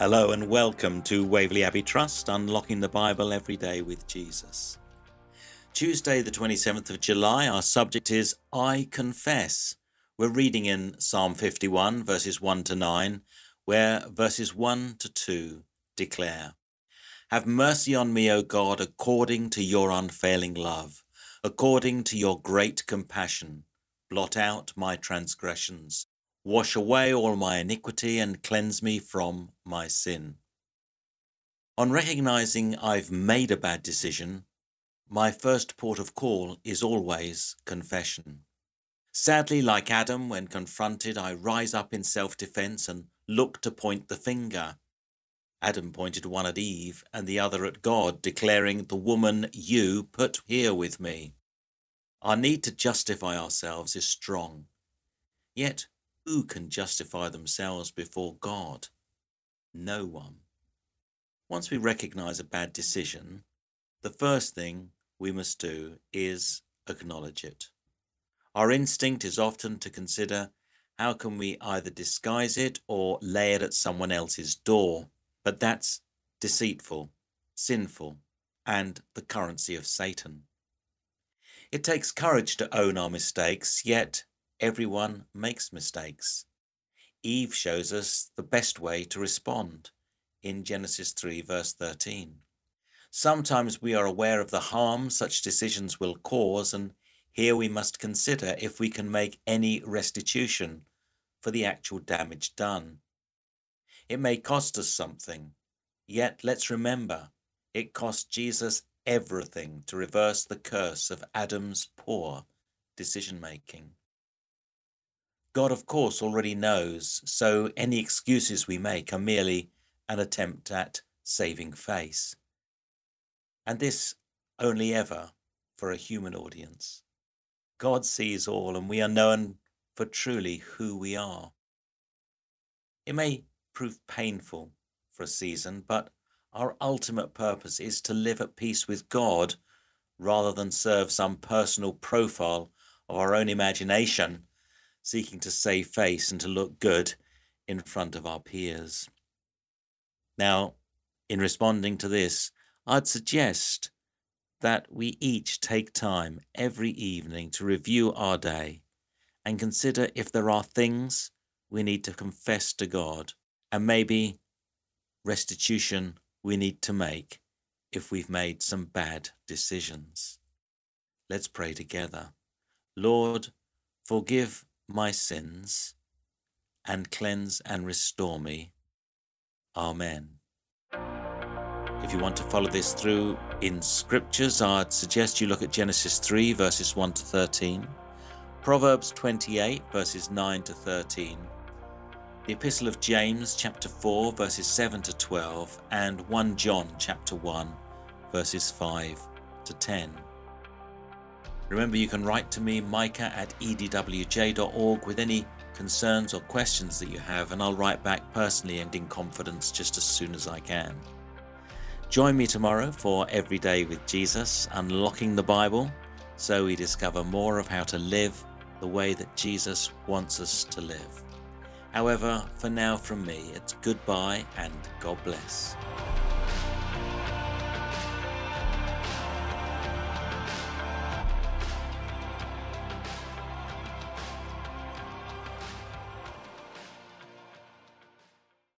Hello and welcome to Waverley Abbey Trust, unlocking the Bible every day with Jesus. Tuesday, the 27th of July, our subject is I Confess. We're reading in Psalm 51, verses 1 to 9, where verses 1 to 2 declare Have mercy on me, O God, according to your unfailing love, according to your great compassion. Blot out my transgressions Wash away all my iniquity and cleanse me from my sin. On recognizing I've made a bad decision, my first port of call is always confession. Sadly, like Adam, when confronted, I rise up in self defense and look to point the finger. Adam pointed one at Eve and the other at God, declaring, The woman you put here with me. Our need to justify ourselves is strong. Yet who can justify themselves before God? No one. Once we recognize a bad decision, the first thing we must do is acknowledge it. Our instinct is often to consider how can we either disguise it or lay it at someone else's door, but that's deceitful, sinful, and the currency of Satan. It takes courage to own our mistakes, yet Everyone makes mistakes. Eve shows us the best way to respond in Genesis 3, verse 13. Sometimes we are aware of the harm such decisions will cause, and here we must consider if we can make any restitution for the actual damage done. It may cost us something, yet let's remember it cost Jesus everything to reverse the curse of Adam's poor decision making. God, of course, already knows, so any excuses we make are merely an attempt at saving face. And this only ever for a human audience. God sees all, and we are known for truly who we are. It may prove painful for a season, but our ultimate purpose is to live at peace with God rather than serve some personal profile of our own imagination seeking to save face and to look good in front of our peers. Now, in responding to this, I'd suggest that we each take time every evening to review our day and consider if there are things we need to confess to God and maybe restitution we need to make if we've made some bad decisions. Let's pray together. Lord, forgive my sins and cleanse and restore me. Amen. If you want to follow this through in scriptures, I'd suggest you look at Genesis 3, verses 1 to 13, Proverbs 28, verses 9 to 13, the Epistle of James, chapter 4, verses 7 to 12, and 1 John, chapter 1, verses 5 to 10. Remember, you can write to me, micah at edwj.org, with any concerns or questions that you have, and I'll write back personally and in confidence just as soon as I can. Join me tomorrow for Every Day with Jesus, unlocking the Bible, so we discover more of how to live the way that Jesus wants us to live. However, for now from me, it's goodbye and God bless.